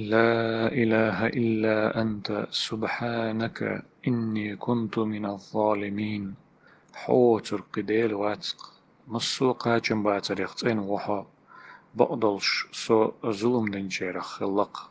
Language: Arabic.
لا إله إلا أنت سبحانك إني كنت من الظالمين. حوتر قديل واتق مصو قاچن باتريختين وحا. بقدلش سو ظلم دنجير خلق